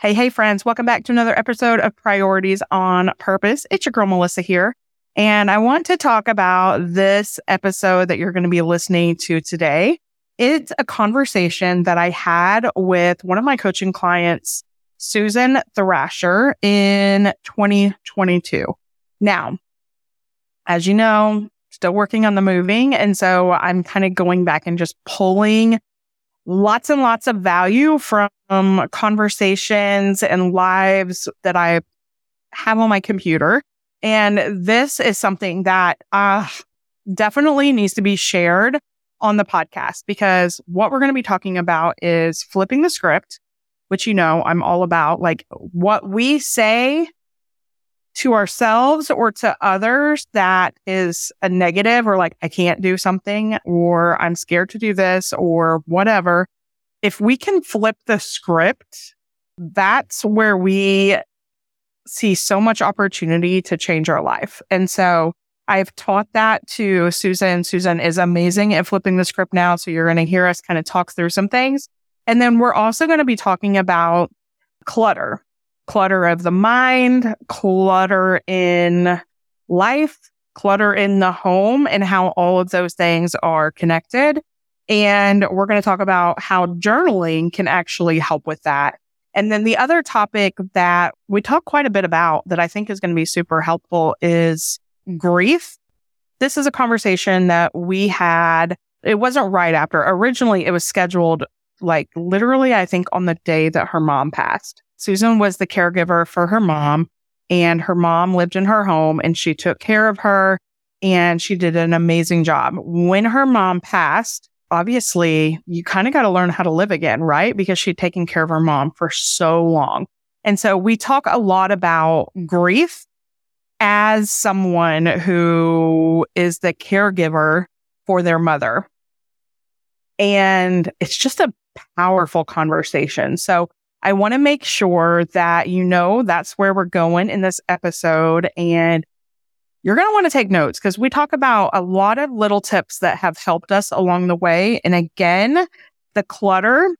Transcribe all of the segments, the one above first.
Hey, hey, friends. Welcome back to another episode of Priorities on Purpose. It's your girl, Melissa here. And I want to talk about this episode that you're going to be listening to today. It's a conversation that I had with one of my coaching clients, Susan Thrasher, in 2022. Now, as you know, still working on the moving. And so I'm kind of going back and just pulling lots and lots of value from conversations and lives that I have on my computer. And this is something that uh, definitely needs to be shared on the podcast because what we're going to be talking about is flipping the script, which you know I'm all about. Like what we say to ourselves or to others that is a negative or like, I can't do something or I'm scared to do this or whatever. If we can flip the script, that's where we see so much opportunity to change our life. And so I've taught that to Susan. Susan is amazing at flipping the script now. So you're going to hear us kind of talk through some things. And then we're also going to be talking about clutter clutter of the mind, clutter in life, clutter in the home, and how all of those things are connected. And we're going to talk about how journaling can actually help with that. And then the other topic that we talk quite a bit about that I think is going to be super helpful is grief. This is a conversation that we had. It wasn't right after. Originally, it was scheduled like literally, I think on the day that her mom passed. Susan was the caregiver for her mom and her mom lived in her home and she took care of her and she did an amazing job. When her mom passed, obviously you kind of got to learn how to live again, right? Because she'd taken care of her mom for so long. And so we talk a lot about grief as someone who is the caregiver for their mother. And it's just a powerful conversation. So I want to make sure that you know that's where we're going in this episode. And you're going to want to take notes because we talk about a lot of little tips that have helped us along the way. And again, the clutter,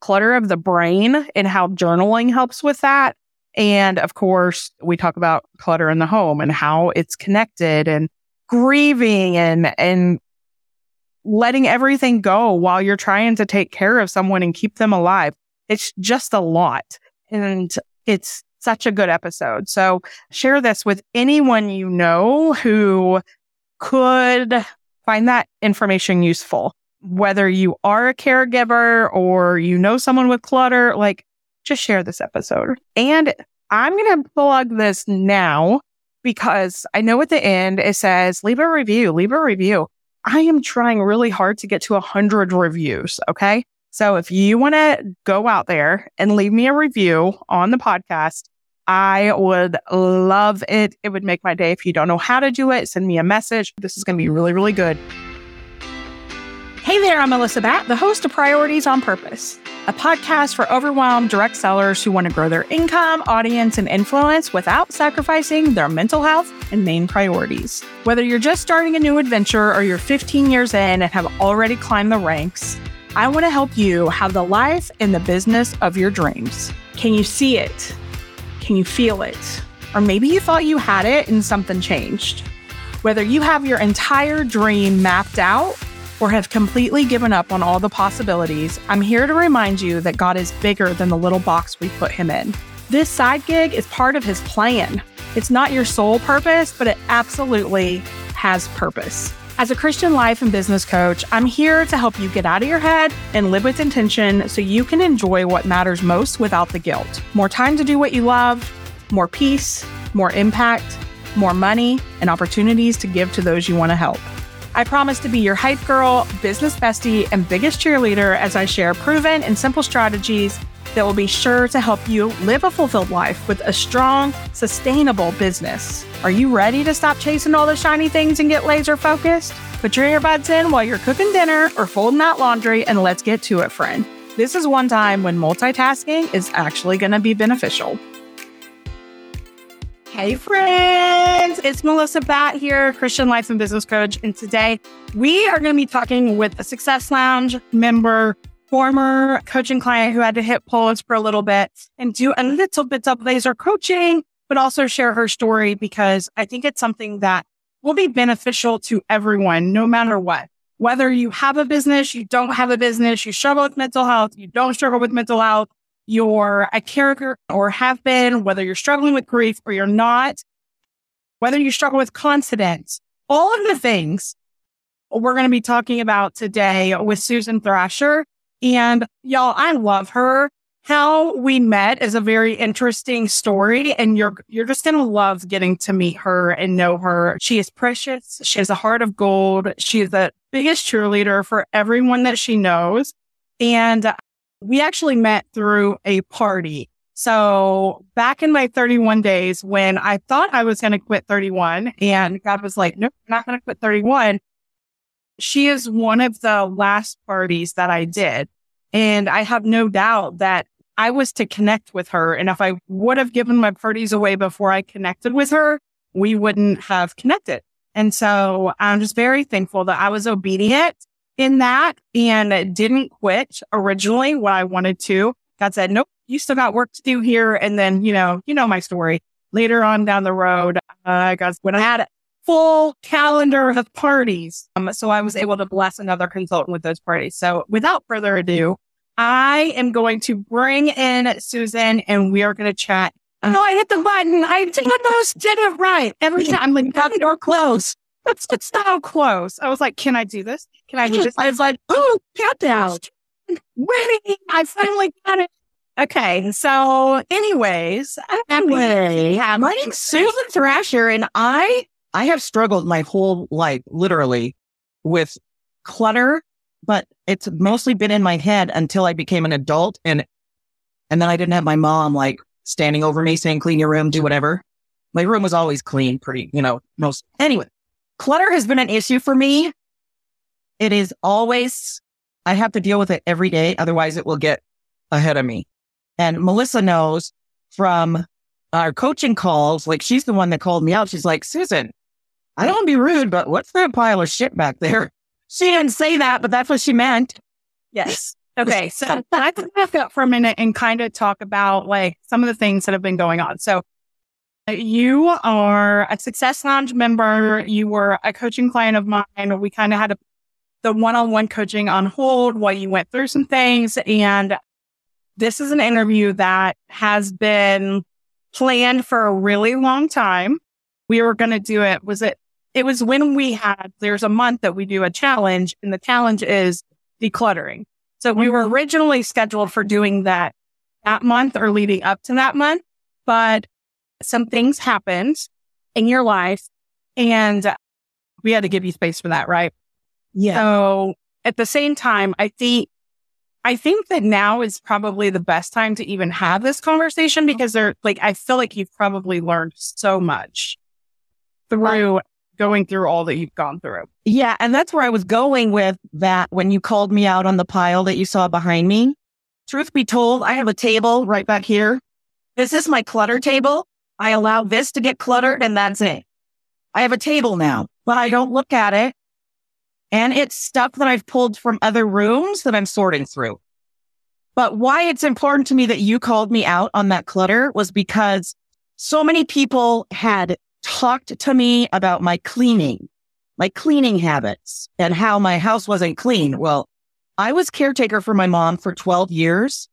clutter of the brain and how journaling helps with that. And of course, we talk about clutter in the home and how it's connected and grieving and, and letting everything go while you're trying to take care of someone and keep them alive. It's just a lot. And it's such a good episode. So share this with anyone you know who could find that information useful. Whether you are a caregiver or you know someone with clutter, like just share this episode. And I'm going to plug this now because I know at the end it says leave a review, leave a review. I am trying really hard to get to a hundred reviews. Okay. So if you want to go out there and leave me a review on the podcast, I would love it. It would make my day. If you don't know how to do it, send me a message. This is going to be really, really good. Hey there, I'm Melissa Batt, the host of Priorities on Purpose, a podcast for overwhelmed direct sellers who want to grow their income, audience, and influence without sacrificing their mental health and main priorities. Whether you're just starting a new adventure or you're 15 years in and have already climbed the ranks, I want to help you have the life and the business of your dreams. Can you see it? Can you feel it? Or maybe you thought you had it and something changed. Whether you have your entire dream mapped out or have completely given up on all the possibilities, I'm here to remind you that God is bigger than the little box we put him in. This side gig is part of his plan. It's not your sole purpose, but it absolutely has purpose. As a Christian life and business coach, I'm here to help you get out of your head and live with intention so you can enjoy what matters most without the guilt. More time to do what you love, more peace, more impact, more money, and opportunities to give to those you want to help. I promise to be your hype girl, business bestie, and biggest cheerleader as I share proven and simple strategies that will be sure to help you live a fulfilled life with a strong, sustainable business. Are you ready to stop chasing all the shiny things and get laser focused? Put your earbuds in while you're cooking dinner or folding that laundry and let's get to it, friend. This is one time when multitasking is actually going to be beneficial. Hey, friends, it's Melissa Batt here, Christian life and business coach. And today we are going to be talking with a Success Lounge member former coaching client who had to hit pause for a little bit and do a little bit of laser coaching, but also share her story because I think it's something that will be beneficial to everyone, no matter what. Whether you have a business, you don't have a business, you struggle with mental health, you don't struggle with mental health, you're a character or have been, whether you're struggling with grief or you're not, whether you struggle with confidence, all of the things we're going to be talking about today with Susan Thrasher. And y'all, I love her. How we met is a very interesting story and you're, you're just going to love getting to meet her and know her. She is precious. She has a heart of gold. She is the biggest cheerleader for everyone that she knows. And we actually met through a party. So back in my 31 days when I thought I was going to quit 31 and God was like, nope, I'm not going to quit 31 she is one of the last parties that I did. And I have no doubt that I was to connect with her. And if I would have given my parties away before I connected with her, we wouldn't have connected. And so I'm just very thankful that I was obedient in that and didn't quit originally what I wanted to. God said, nope, you still got work to do here. And then, you know, you know my story later on down the road. Uh, God, when I had a full calendar of parties. Um, so I was able to bless another consultant with those parties. So without further ado, I am going to bring in Susan and we are going to chat. Oh, I hit the button. I almost did it right. Every time I'm like, that door close. It's, it's so close. I was like, can I do this? Can I do this? I was like, oh, countdown. Wait, I finally got it. Okay. So anyways, anyway, my name's Susan Thrasher and I I have struggled my whole life, literally, with clutter, but it's mostly been in my head until I became an adult. And, and then I didn't have my mom like standing over me saying, clean your room, do whatever. My room was always clean, pretty, you know, most. Anyway, clutter has been an issue for me. It is always, I have to deal with it every day. Otherwise it will get ahead of me. And Melissa knows from our coaching calls, like she's the one that called me out. She's like, Susan, I don't want to be rude, but what's that pile of shit back there? She didn't say that, but that's what she meant. Yes. Okay. So I can back up for a minute and kind of talk about like some of the things that have been going on. So you are a Success Lounge member. You were a coaching client of mine. We kind of had a, the one-on-one coaching on hold while you went through some things. And this is an interview that has been planned for a really long time we were going to do it. Was it? It was when we had, there's a month that we do a challenge and the challenge is decluttering. So we were mm-hmm. originally scheduled for doing that that month or leading up to that month, but some things happened in your life and we had to give you space for that, right? Yeah. So at the same time, I think I think that now is probably the best time to even have this conversation because they're like I feel like you've probably learned so much through going through all that you've gone through. Yeah. And that's where I was going with that when you called me out on the pile that you saw behind me. Truth be told, I have a table right back here. This is my clutter table. I allow this to get cluttered and that's it. I have a table now, but I don't look at it. And it's stuff that I've pulled from other rooms that I'm sorting through. But why it's important to me that you called me out on that clutter was because so many people had talked to me about my cleaning, my cleaning habits and how my house wasn't clean. Well, I was caretaker for my mom for 12 years.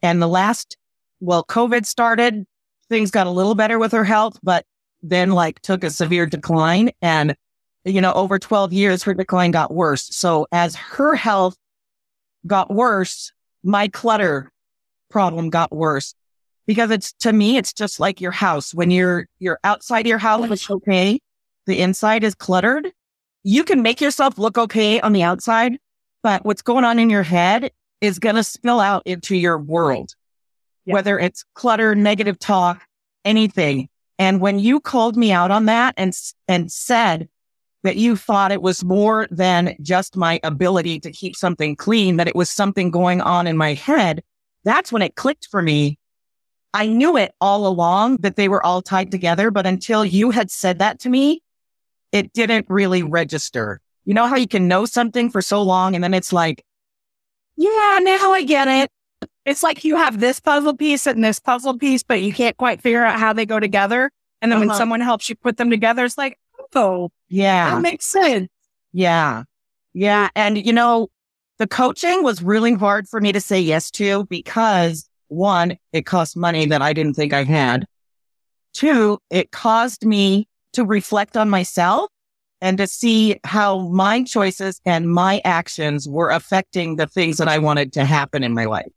And the last, well, COVID started, things got a little better with her health, but then like took a severe decline. And, you know, over 12 years, her decline got worse. So as her health got worse, my clutter problem got worse because it's to me, it's just like your house. When you're you're outside your house, it's okay. The inside is cluttered. You can make yourself look okay on the outside, but what's going on in your head is going to spill out into your world, yeah. whether it's clutter, negative talk, anything. And when you called me out on that and, and said that you thought it was more than just my ability to keep something clean, that it was something going on in my head, that's when it clicked for me I knew it all along that they were all tied together, but until you had said that to me, it didn't really register. You know how you can know something for so long and then it's like, Yeah, now I get it. It's like you have this puzzle piece and this puzzle piece, but you can't quite figure out how they go together. And then when Uh-huh. someone helps you put them together, it's like, oh, Yeah. that makes sense. Yeah. Yeah. And, you know, the coaching was really hard for me to say yes to because one, it cost money that I didn't think I had. Two, it caused me to reflect on myself and to see how my choices and my actions were affecting the things that I wanted to happen in my life.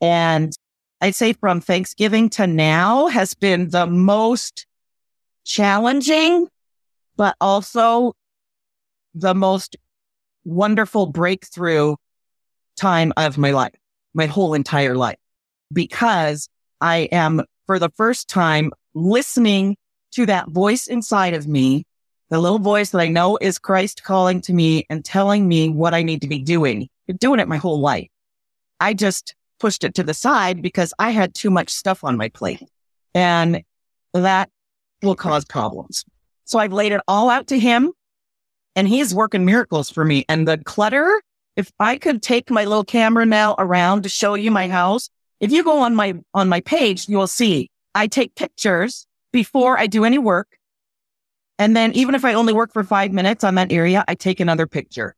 And I'd say from Thanksgiving to now has been the most challenging, but also the most wonderful breakthrough time of my life, my whole entire life, because I am for the first time listening to that voice inside of me, the little voice that I know is Christ calling to me and telling me what I need to be doing. I've Been doing it my whole life. I just pushed it to the side because I had too much stuff on my plate and that will cause problems. So I've laid it all out to him and he's working miracles for me. And the clutter, if I could take my little camera now around to show you my house, if you go on my, on my page, you will see I take pictures before I do any work. And then even if I only work for five minutes on that area, I take another picture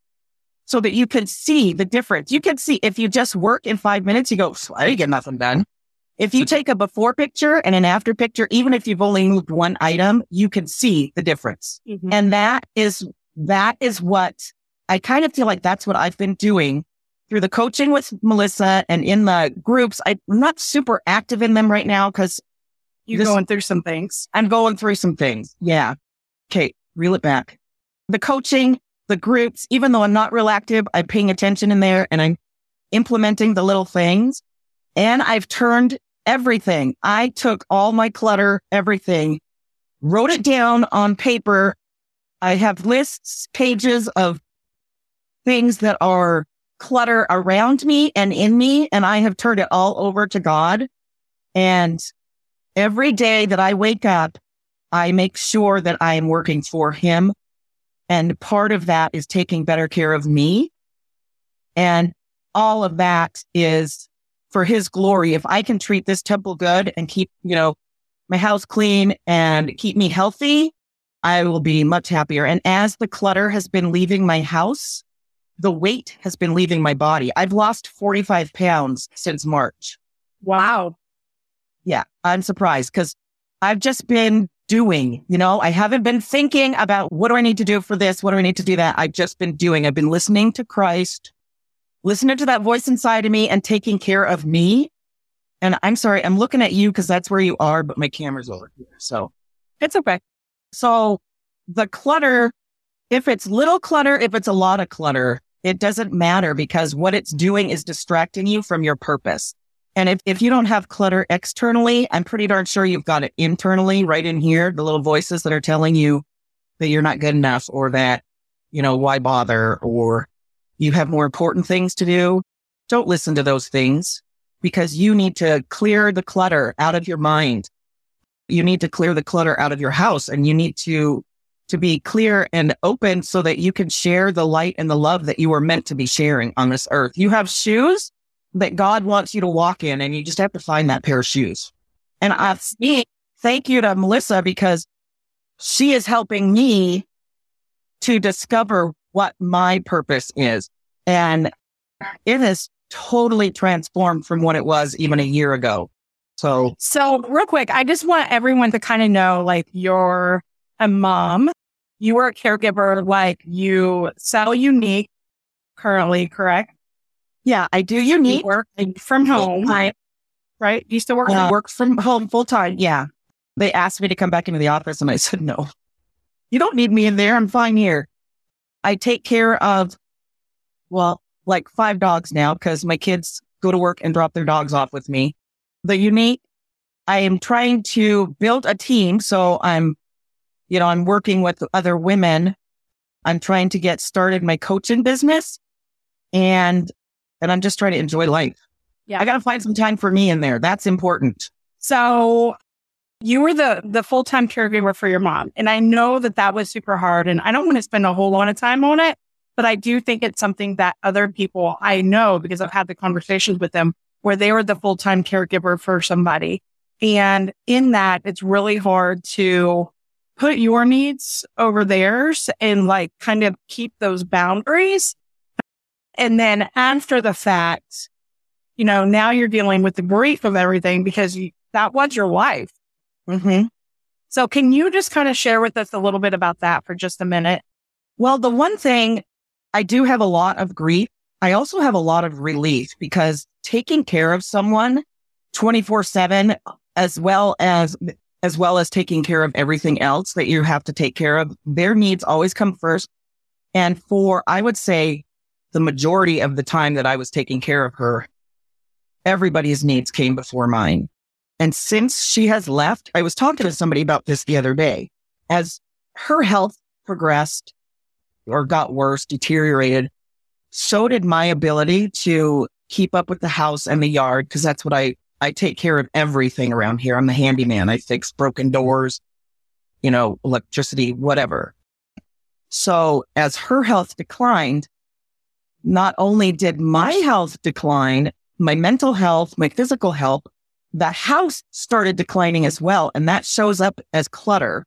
so that you can see the difference. You can see if you just work in five minutes, you go, I didn't get nothing done. If you take a before picture and an after picture, even if you've only moved one item, you can see the difference. Mm-hmm. And that is, that is what I kind of feel like that's what I've been doing through the coaching with Melissa and in the groups. I'm not super active in them right now because You're This- going through some things. I'm going through some things. Yeah. Okay. Reel it back. The coaching, the groups, even though I'm not real active, I'm paying attention in there and I'm implementing the little things. And I've turned everything. I took all my clutter, everything, wrote it down on paper. I have lists, pages of things that are clutter around me and in me. And I have turned it all over to God. And every day that I wake up, I make sure that I am working for him. And part of that is taking better care of me. And all of that is for his glory. If I can treat this temple good and keep, you know, my house clean and keep me healthy, I will be much happier. And as the clutter has been leaving my house, the weight has been leaving my body. I've lost 45 pounds since March. Wow. Yeah, I'm surprised because I've just been doing, you know, I haven't been thinking about what do I need to do for this? What do I need to do that? I've just been doing. I've been listening to Christ, listening to that voice inside of me and taking care of me. And I'm sorry, I'm looking at you because that's where you are, but my camera's over here. So, It's okay. so the clutter, if it's little clutter, if it's a lot of clutter, it doesn't matter because what it's doing is distracting you from your purpose. And if, if you don't have clutter externally, I'm pretty darn sure you've got it internally right in here, the little voices that are telling you that you're not good enough or that, you know, why bother or you have more important things to do. Don't listen to those things because you need to clear the clutter out of your mind. You need to clear the clutter out of your house and you need to to be clear and open so that you can share the light and the love that you were meant to be sharing on this earth. You have shoes that God wants you to walk in and you just have to find that pair of shoes. And I thank you to Melissa because she is helping me to discover what my purpose is. And it has totally transformed from what it was even a year ago. So So, real quick, I just want everyone to kind of know like you're a mom, you were a caregiver, like you sell Younique currently, correct? Yeah, I do Younique. work from home, I right? You still work uh, work from home full time. Yeah. They asked me to come back into the office and I said, no, you don't need me in there. I'm fine here. I take care of, well, like five dogs now because my kids go to work and drop their dogs off with me. The Younique, I am trying to build a team. So I'm, you know, I'm working with other women. I'm trying to get started my coaching business and, and I'm just trying to enjoy life. Yeah. I got to find some time for me in there. That's important. So you were the the full time caregiver for your mom, and I know that that was super hard. And I don't want to spend a whole lot of time on it, But I do think it's something that other people I know because I've had the conversations with them where they were the full time caregiver for somebody. And in that, it's really hard to put your needs over theirs and like kind of keep those boundaries. And then after the fact, you know, now you're dealing with the grief of everything because you, that was your life. Mm-hmm. So can you just kind of share with us a little bit about that for just a minute? Well, the one thing I do have a lot of grief. I also have a lot of relief because taking care of someone 24 seven, as well as, as well as taking care of everything else that you have to take care of, their needs always come first. And for, I would say the majority of the time that I was taking care of her, everybody's needs came before mine. And since she has left, I was talking to somebody about this the other day. As her health progressed or got worse, deteriorated, so did my ability to keep up with the house and the yard because that's what I I take care of everything around here. I'm the handyman. I fix broken doors, you know, electricity, whatever. So as her health declined, not only did my health decline, my mental health, my physical health, the house started declining as well. And that shows up as clutter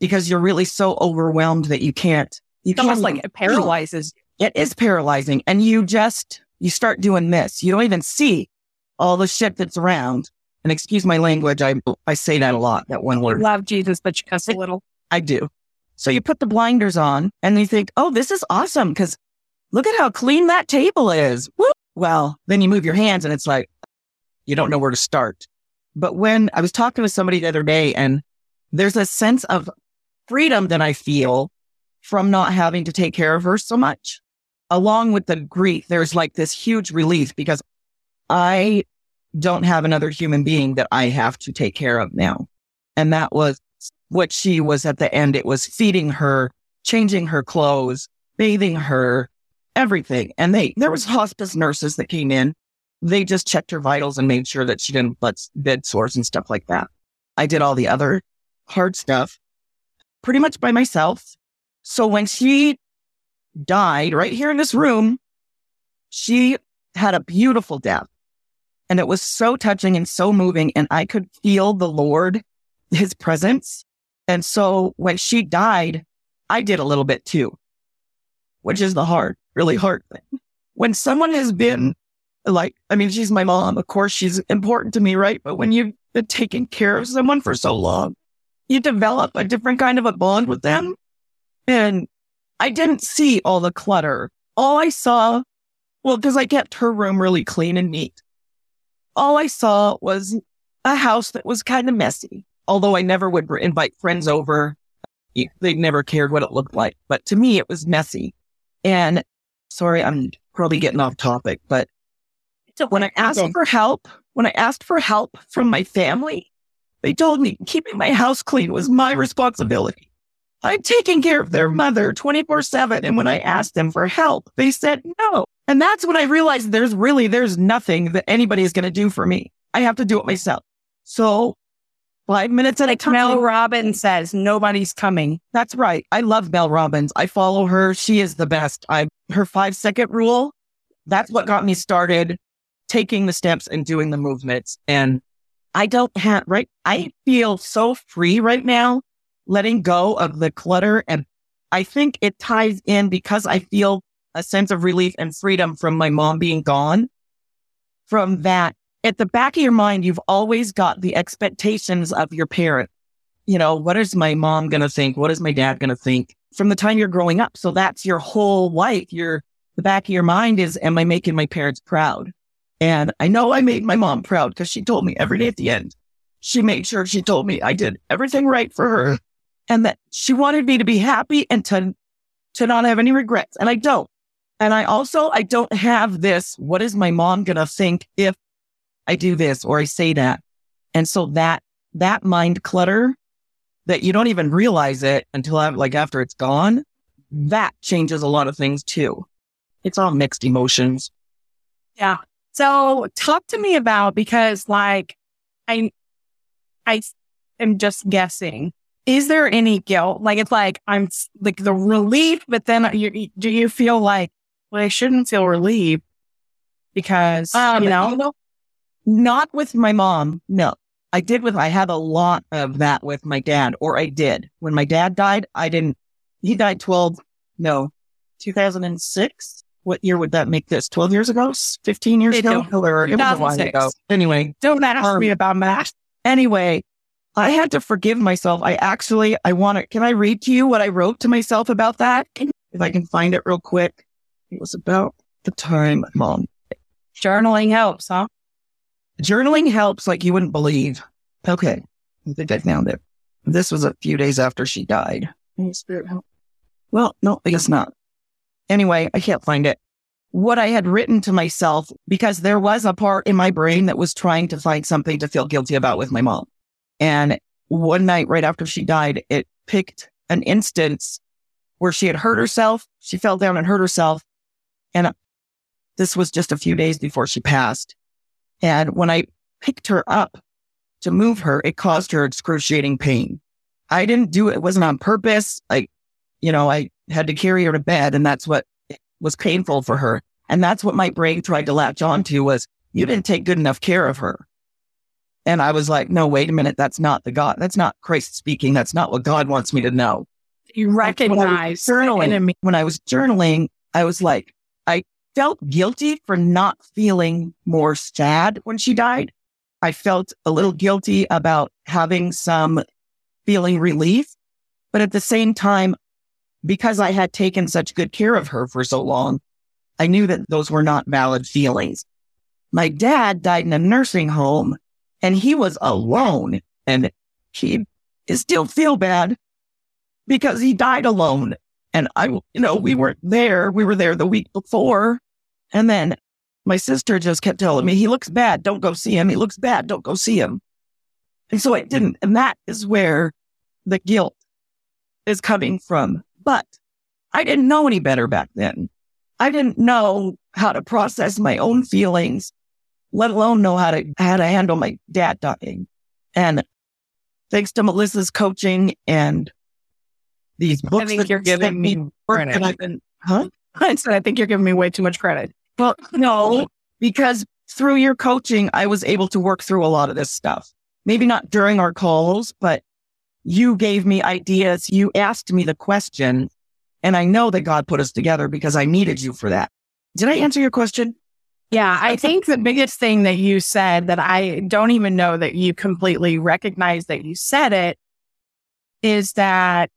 because you're really so overwhelmed that you can't, you it's almost like it paralyzes. It is paralyzing. And you just, you start doing this. You don't even see all the shit that's around. And excuse my language. I, I say that a lot, that one word. Love Jesus, but you cuss a little. I do. So you put the blinders on and you think, oh, this is awesome. Cause look at how clean that table is. Woo! Well, then you move your hands and it's like, you don't know where to start. But when I was talking to somebody the other day and there's a sense of freedom that I feel from not having to take care of her so much, along with the grief, there's like this huge relief because I don't have another human being that I have to take care of now. And that was what she was at the end. It was feeding her, changing her clothes, bathing her, everything. And they, there was hospice nurses that came in. They just checked her vitals and made sure that she didn't let bed sores and stuff like that. I did all the other hard stuff pretty much by myself. So when she died right here in this room, she had a beautiful death. And it was so touching and so moving. And I could feel the Lord, his presence. And so when she died, I did a little bit too, which is the hard, really hard thing. When someone has been like, I mean, she's my mom. Of course, she's important to me, right? But when you've been taking care of someone for so long, you develop a different kind of a bond with them. And I didn't see all the clutter. All I saw, well, because I kept her room really clean and neat. All I saw was a house that was kind of messy. Although I never would invite friends over. They never cared what it looked like. But to me, it was messy. And sorry, I'm probably getting off topic, but so when I asked for help, when I asked for help from my family, they told me keeping my house clean was my responsibility. I'm taking care of their mother 24 seven. And when I asked them for help, they said no. And that's when I realized there's really, there's nothing that anybody is going to do for me. I have to do it myself. So five minutes at like a time. Mel Robbins says nobody's coming. That's right. I love Mel Robbins. I follow her. She is the best. I, her five second rule. That's what got me started taking the steps and doing the movements. And I don't have, right? I feel so free right now letting go of the clutter. And I think it ties in because I feel a sense of relief and freedom from my mom being gone. From that, at the back of your mind, you've always got the expectations of your parent. You know, what is my mom going to think? What is my dad going to think from the time you're growing up? So that's your whole life. Your, the back of your mind is, am I making my parents proud? And I know I made my mom proud because she told me every day at the end, she made sure she told me I did everything right for her and that she wanted me to be happy and to, to not have any regrets. And I don't. And I also, I don't have this. What is my mom going to think if I do this or I say that? And so that, that mind clutter that you don't even realize it until like after it's gone, that changes a lot of things too. It's all mixed emotions. Yeah. So talk to me about because like I, I am just guessing is there any guilt? Like it's like I'm like the relief, but then you, do you feel like, well, I shouldn't feel relief because um, you know, you know, not with my mom. No, I did with I had a lot of that with my dad, or I did when my dad died. I didn't. He died twelve. No, two thousand and six. What year would that make this? Twelve years ago? Fifteen years it ago? Or it was a while ago. Anyway, don't ask um, me about math. Anyway, I had to forgive myself. I actually, I want to, can I read to you what I wrote to myself about that? If I can find it real quick. It was about the time, mom. Journaling helps, huh? Journaling helps like you wouldn't believe. Okay. I think I found it. This was a few days after she died. Spirit help. Well, no, I guess not. Anyway, I can't find it. What I had written to myself, because there was a part in my brain that was trying to find something to feel guilty about with my mom. And one night right after she died, it picked an instance where she had hurt herself. She fell down and hurt herself. And this was just a few days before she passed. And when I picked her up to move her, it caused her excruciating pain. I didn't do it. It wasn't on purpose. Like, you know, I had to carry her to bed and that's what was painful for her. And that's what my brain tried to latch onto was you didn't take good enough care of her. And I was like, no, wait a minute. That's not the God. That's not Christ speaking. That's not what God wants me to know. You recognize journaling. When I was journaling, I was like, I felt guilty for not feeling more sad when she died. I felt a little guilty about having some feeling relief. But at the same time, because I had taken such good care of her for so long, I knew that those were not valid feelings. My dad died in a nursing home and he was alone and he still feel bad because he died alone. And I, you know, we weren't there. We were there the week before. And then my sister just kept telling me, he looks bad. Don't go see him. He looks bad. Don't go see him. And so I didn't. And that is where the guilt is coming from. But I didn't know any better back then. I didn't know how to process my own feelings let alone know how to how to handle my dad dying. And thanks to Melissa's coaching and these books that you're giving me credit. I've been, huh? I said I think you're giving me way too much credit. Well, no, because through your coaching, I was able to work through a lot of this stuff. Maybe not during our calls, but you gave me ideas. You asked me the question. And I know that God put us together because I needed you for that. Did I answer your question? Yeah, I think the biggest thing that you said that I don't even know that you completely recognize that you said it is that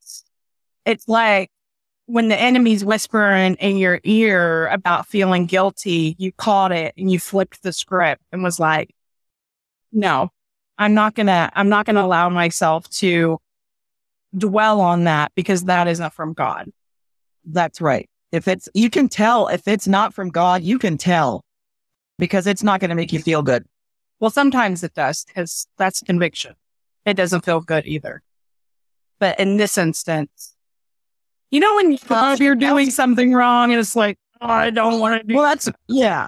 it's like when the enemy's whispering in your ear about feeling guilty, you caught it and you flipped the script and was like, no, I'm not gonna, I'm not gonna allow myself to dwell on that because that isn't from God. That's right. If it's, you can tell if it's not from God, you can tell because it's not going to make you feel good. Well, sometimes it does because that's conviction. It doesn't feel good either. But in this instance, you know, when you're doing something wrong and it's like, oh, I don't want to do Well, that's, yeah.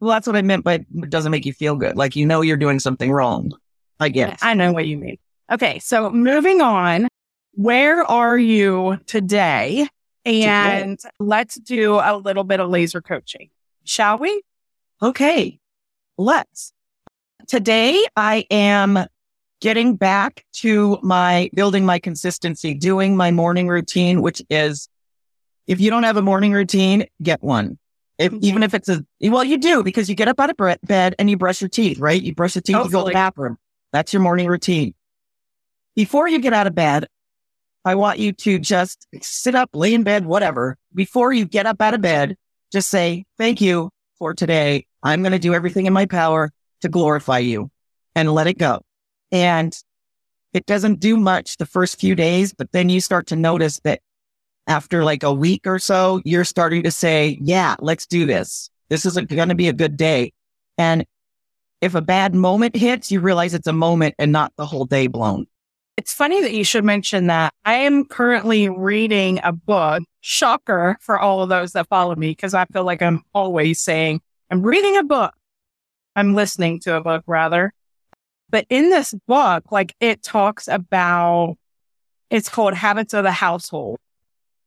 Well, that's what I meant by it doesn't make you feel good. Like, you know, you're doing something wrong. I guess. I know what you mean. Okay. So moving on, where are you today? And today. let's do a little bit of laser coaching, shall we? Okay, let's. Today I am getting back to my building my consistency, doing my morning routine, which is if you don't have a morning routine, get one. If, mm-hmm. even if it's a, well, you do because you get up out of bed and you brush your teeth, right? You brush your teeth, Hopefully. you go to the bathroom. That's your morning routine. Before you get out of bed, I want you to just sit up, lay in bed, whatever. Before you get up out of bed, just say, thank you for today. I'm going to do everything in my power to glorify you and let it go. And it doesn't do much the first few days, but then you start to notice that after like a week or so, you're starting to say, yeah, let's do this. This is going to be a good day. And if a bad moment hits, you realize it's a moment and not the whole day blown. It's funny that you should mention that. I am currently reading a book, shocker for all of those that follow me, because I feel like I'm always saying, I'm reading a book. I'm listening to a book rather. But in this book, like it talks about It's called Habits of the Household.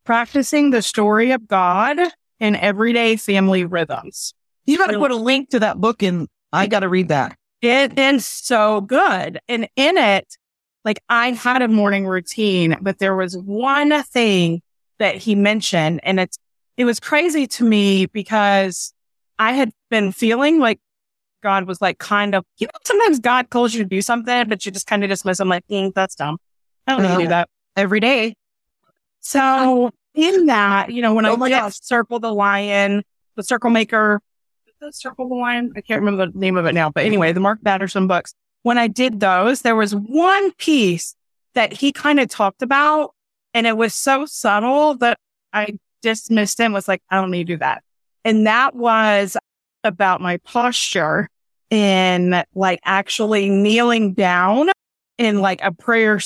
Practicing the story of God in everyday family rhythms. You got to put a link to that book and I got to read that. It is so good. And in it, like I had a morning routine, but there was one thing that he mentioned and it's, it was crazy to me because I had been feeling like God was like kind of, you know, sometimes God calls you to do something, but you just kind of dismiss him like, mm, that's dumb. I don't need to do that every day. So in that, you know, when Oh I did circle the lion, the circle maker, the circle the lion, I can't remember the name of it now, but anyway, the Mark Batterson books. When I did those, there was one piece that he kind of talked about and it was so subtle that I dismissed him was like, I don't need to do that. And that was about my posture and like actually kneeling down in like a prayer,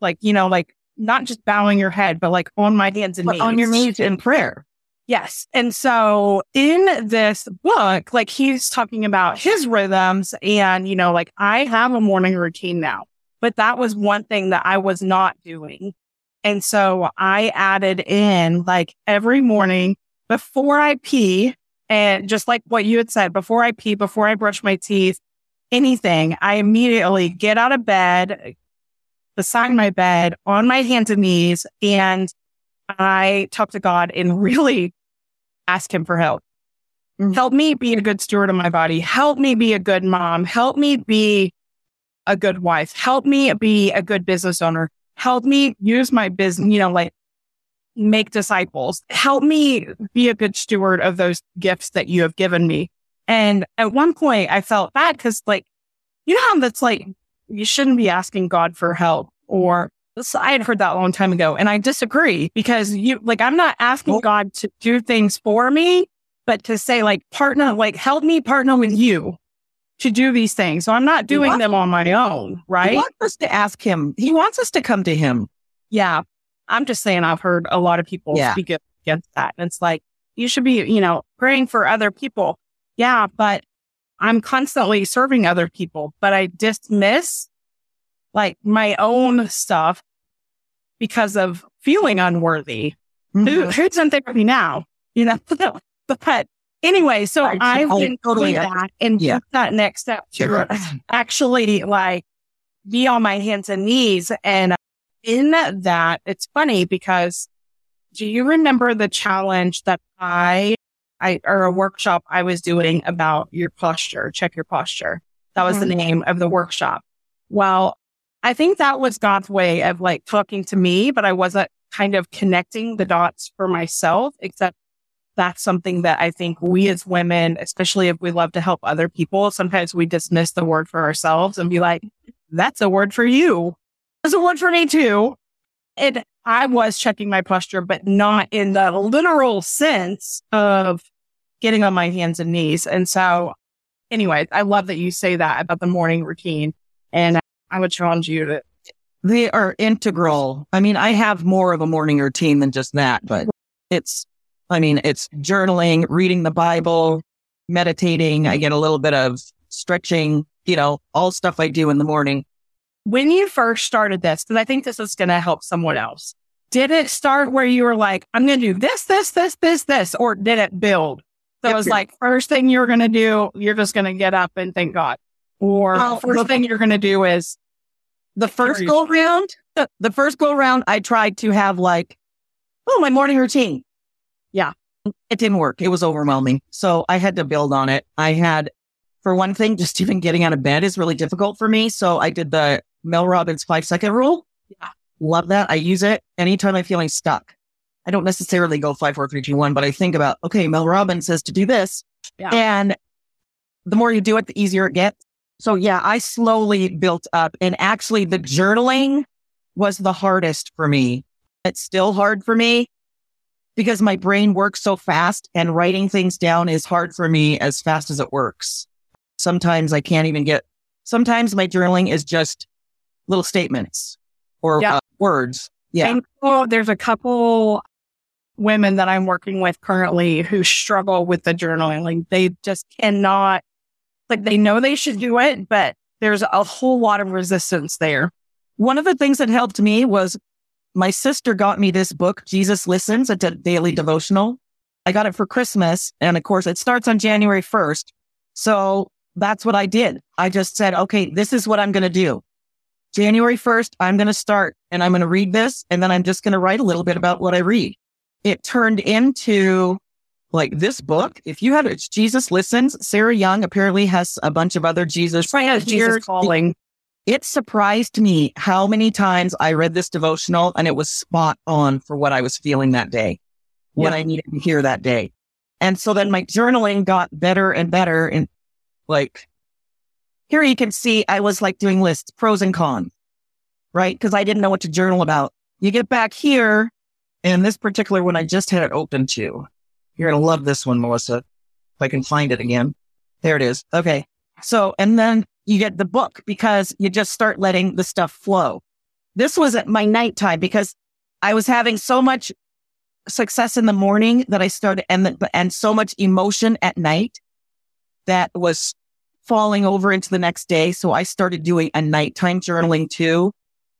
like, you know, like not just bowing your head, but like on my hands and But knees. on your knees in prayer. Yes. And so in this book, like he's talking about his rhythms and, you know, like I have a morning routine now, but that was one thing that I was not doing. And so I added in like every morning before I pee and just like what you had said, before I pee, before I brush my teeth, anything, I immediately get out of bed, beside my bed on my hands and knees and I talk to God and really ask him for help. Mhm. Help me be a good steward of my body. Help me be a good mom. Help me be a good wife. Help me be a good business owner. Help me use my business, you know, like make disciples. Help me be a good steward of those gifts that you have given me. And at one point I felt bad because like, you know how that's like, you shouldn't be asking God for help or I had heard that a long time ago and I disagree because you like, I'm not asking God to do things for me, but to say like partner, like help me partner with you to do these things. So I'm not doing them on my own. Right. He wants us to ask him. He wants us to come to him. Yeah. I'm just saying I've heard a lot of people Yeah. speak against that. And it's like, you should be, you know, praying for other people. Yeah. But I'm constantly serving other people, but I dismiss like my own stuff because of feeling unworthy. Who, Mhm. who's in therapy now? You know, but anyway, so Right. I I went totally that and Yeah. took that next step to actually like be on my hands and knees. And in that, it's funny because do you remember the challenge that I, I, or a workshop I was doing about your posture, check your posture? That was the mm-hmm. name of the workshop. Well, I think that was God's way of like talking to me, but I wasn't kind of connecting the dots for myself, except that's something that I think we as women, especially if we love to help other people, sometimes we dismiss the word for ourselves and be like, that's a word for you. Word for me too. And I was checking my posture, but not in the literal sense of getting on my hands and knees. And so anyway, I love that you say that about the morning routine. And I would challenge you to They are integral. I mean, I have more of a morning routine than just that, but it's, I mean, it's journaling, reading the Bible, meditating. I get a little bit of stretching, you know, all stuff I do in the morning. When you first started this, because I think this is going to help someone else, did it start where you were like, I'm going to do this, this, this, this, this, or did it build? So it Yep. was like, first thing you're going to do, you're just going to get up and thank God. Or oh, Well, first the- thing you're going to do is, The first go round, the first go round, I tried to have like, oh, my morning routine. Yeah. It didn't work. It was overwhelming. So I had to build on it. I had, for one thing, just even getting out of bed is really difficult for me. So I did the Mel Robbins five second rule. Yeah. Love that. I use it anytime I'm feeling stuck. I don't necessarily go five, four, three, two, one, but I think about, okay, Mel Robbins says to do this. Yeah. And the more you do it, the easier it gets. So yeah, I slowly built up and actually the journaling was the hardest for me. It's still hard for me because my brain works so fast and writing things down is hard for me as fast as it works. Sometimes I can't even get, sometimes my journaling is just little statements or Yeah. uh, words. Yeah. And well, there's a couple women that I'm working with currently who struggle with the journaling. Like they just cannot, like they know they should do it, but there's a whole lot of resistance there. One of the things that helped me was my sister got me this book, Jesus Listens, a daily devotional. I got it for Christmas. And of course, it starts on January 1st. So that's what I did. I just said, okay, this is what I'm going to do. January 1st, I'm going to start and I'm going to read this. And then I'm just going to write a little bit about what I read. It turned into like this book. If you had it's Jesus Listens, Sarah Young apparently has a bunch of other Jesus. Right, Jesus calling. It surprised me how many times I read this devotional and it was spot on for what I was feeling that day, what I needed to hear that day. And so then my journaling got better and better. And like here you can see I was like doing lists, pros and cons, right? Because I didn't know what to journal about. You get back here and this particular one I just had it open to. You're going to love this one, Melissa. If I can find it again. There it is. Okay. So, and then you get the book because you just start letting the stuff flow. This was at my nighttime because I was having so much success in the morning that I started and, the, and so much emotion at night that was falling over into the next day. So I started doing a nighttime journaling too.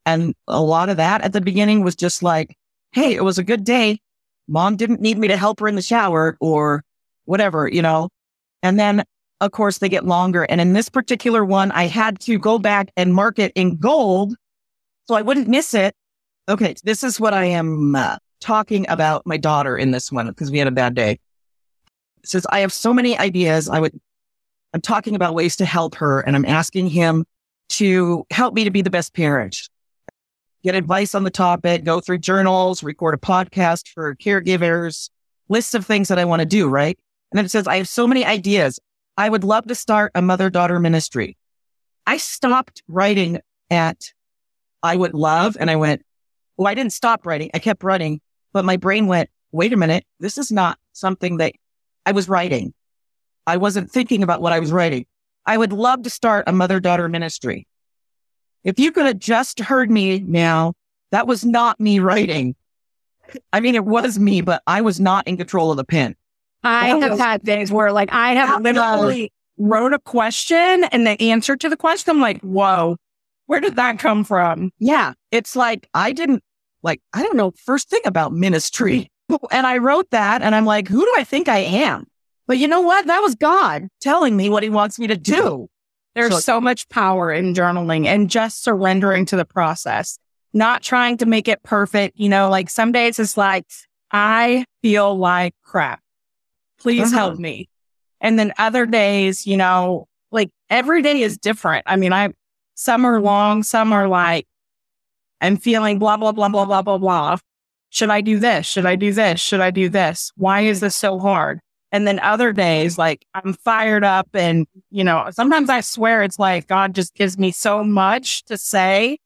And a lot of that at the beginning was just like, Hey, it was a good day. Mom didn't need me to help her in the shower or whatever, you know? And then of course they get longer. And in this particular one, I had to go back and mark it in gold so I wouldn't miss it. Okay. This is what I am uh, talking about my daughter in this one because we had a bad day. Says, I have so many ideas. I would, I'm talking about ways to help her and I'm asking him to help me to be the best parent. Get advice on the topic, go through journals, record a podcast for caregivers, lists of things that I want to do, right? And then it says, I have so many ideas. I would love to start a mother daughter ministry. I stopped writing at I would love and I went, well, I didn't stop writing. I kept writing, but my brain went, wait a minute. This is not something that I was writing. I wasn't thinking about what I was writing. I would love to start a mother daughter ministry. If you could have just heard me now, that was not me writing. I mean, it was me, but I was not in control of the pen. I have had days where like I have literally wrote a question and the answer to the question, I'm like, whoa, where did that come from? Yeah. It's like, I didn't like, I don't know, first thing about ministry. And I wrote that and I'm like, who do I think I am? But you know what? That was God telling me what he wants me to do. There's so, so much power in journaling and just surrendering to the process, not trying to make it perfect. You know, like some days it's like, I feel like crap please uh-huh. help me. And then other days, you know, like every day is different. I mean, I, some are long, some are like, I'm feeling blah, blah, blah, blah, blah, blah, blah. Should I do this? Should I do this? Should I do this? Why is this so hard? And then other days, mm-hmm. like I'm fired up and, you know, sometimes I swear it's like God just gives me so much to say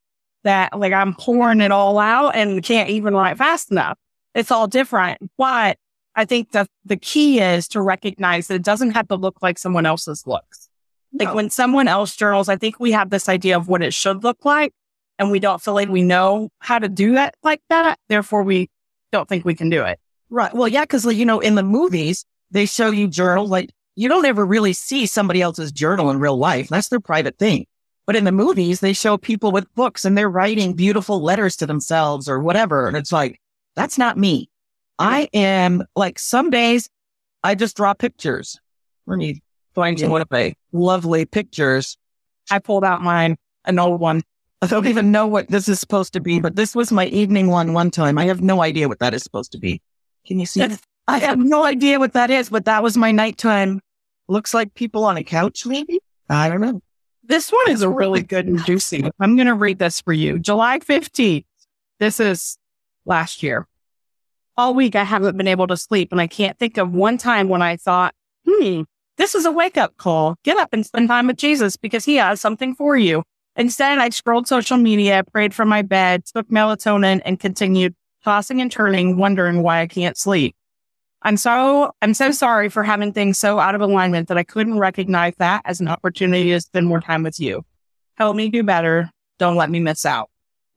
that like I'm pouring it all out and can't even write fast enough. It's all different. But I think that the key is to recognize that it doesn't have to look like someone else's looks. No. Like when someone else journals, I think we have this idea of what it should look like and we don't feel like we know how to do that like that. Therefore, we don't think we can do it. Right. Well, yeah, because, you know, in the movies, they show you journal, like you don't ever really see somebody else's journal in real life. That's their private thing. But in the movies, they show people with books and they're writing beautiful letters to themselves or whatever. And it's like, that's not me. I am like some days I just draw pictures. Let me find you one of my lovely pictures. I pulled out mine, an old one. I don't even know what this is supposed to be, but this was my evening one one time. I have no idea what that is supposed to be. Can you see it? I have no idea what that is, but that was my nighttime. Looks like people on a couch, maybe? I don't know. This one is a really good and juicy. I'm going to read this for you. July 15th. This is last year all week I haven't been able to sleep. And I can't think of one time when I thought, hmm, this is a wake up call. Get up and spend time with Jesus because he has something for you. Instead, I scrolled social media, prayed from my bed, took melatonin and continued tossing and turning, wondering why I can't sleep. I'm so, I'm so sorry for having things so out of alignment that I couldn't recognize that as an opportunity to spend more time with you. Help me do better. Don't let me miss out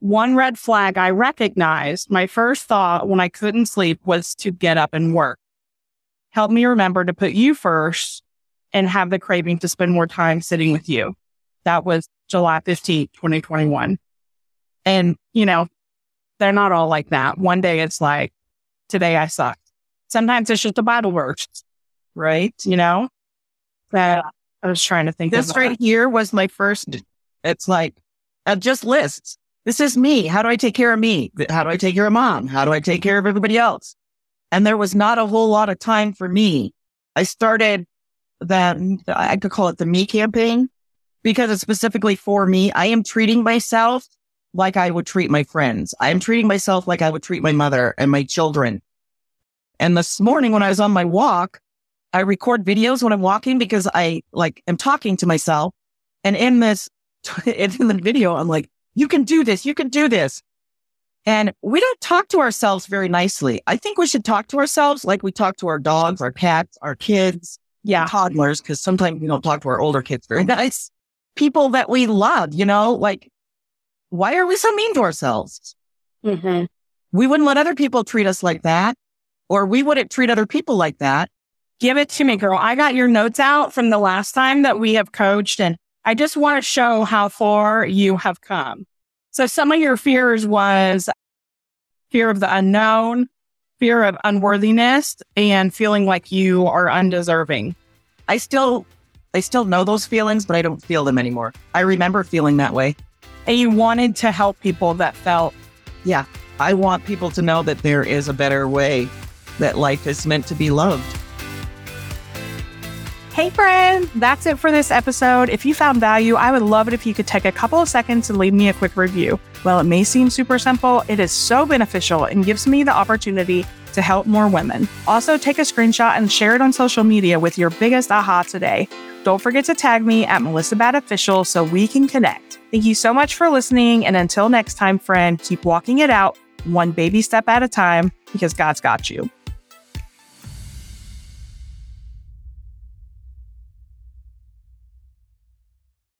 one red flag I recognized, my first thought when I couldn't sleep was to get up and work. Help me remember to put you first and have the craving to spend more time sitting with you. That was July 15th, 2021. And, you know, they're not all like that. One day it's like, today I sucked. Sometimes it's just a Bible verse, right? You know, that I was trying to think This right here was my first. It's like uh, just lists. This is me. How do I take care of me? How do I take care of mom? How do I take care of everybody else? And there was not a whole lot of time for me. I started that, I could call it the me campaign because it's specifically for me. I am treating myself like I would treat my friends. I am treating myself like I would treat my mother and my children. And this morning when I was on my walk, I record videos when I'm walking because I like am talking to myself. And in this, in the video, I'm like, you can do this. You can do this. And we don't talk to ourselves very nicely. I think we should talk to ourselves like we talk to our dogs, our cats, our kids, yeah, toddlers, because sometimes we don't talk to our older kids very nice. People that we love, you know, like, why are we so mean to ourselves? Mm-hmm. We wouldn't let other people treat us like that, or we wouldn't treat other people like that. Give it to me, girl. I got your notes out from the last time that we have coached, and I just want to show how far you have come. So some of your fears was fear of the unknown, fear of unworthiness, and feeling like you are undeserving. I still, I still know those feelings, but I don't feel them anymore. I remember feeling that way. And you wanted to help people that felt, yeah, I want people to know that there is a better way, that life is meant to be loved. Hey, friend, that's it for this episode. If you found value, I would love it if you could take a couple of seconds and leave me a quick review. While it may seem super simple, it is so beneficial and gives me the opportunity to help more women. Also, take a screenshot and share it on social media with your biggest aha today. Don't forget to tag me at Melissa Bad Official so we can connect. Thank you so much for listening. And until next time, friend, keep walking it out one baby step at a time because God's got you.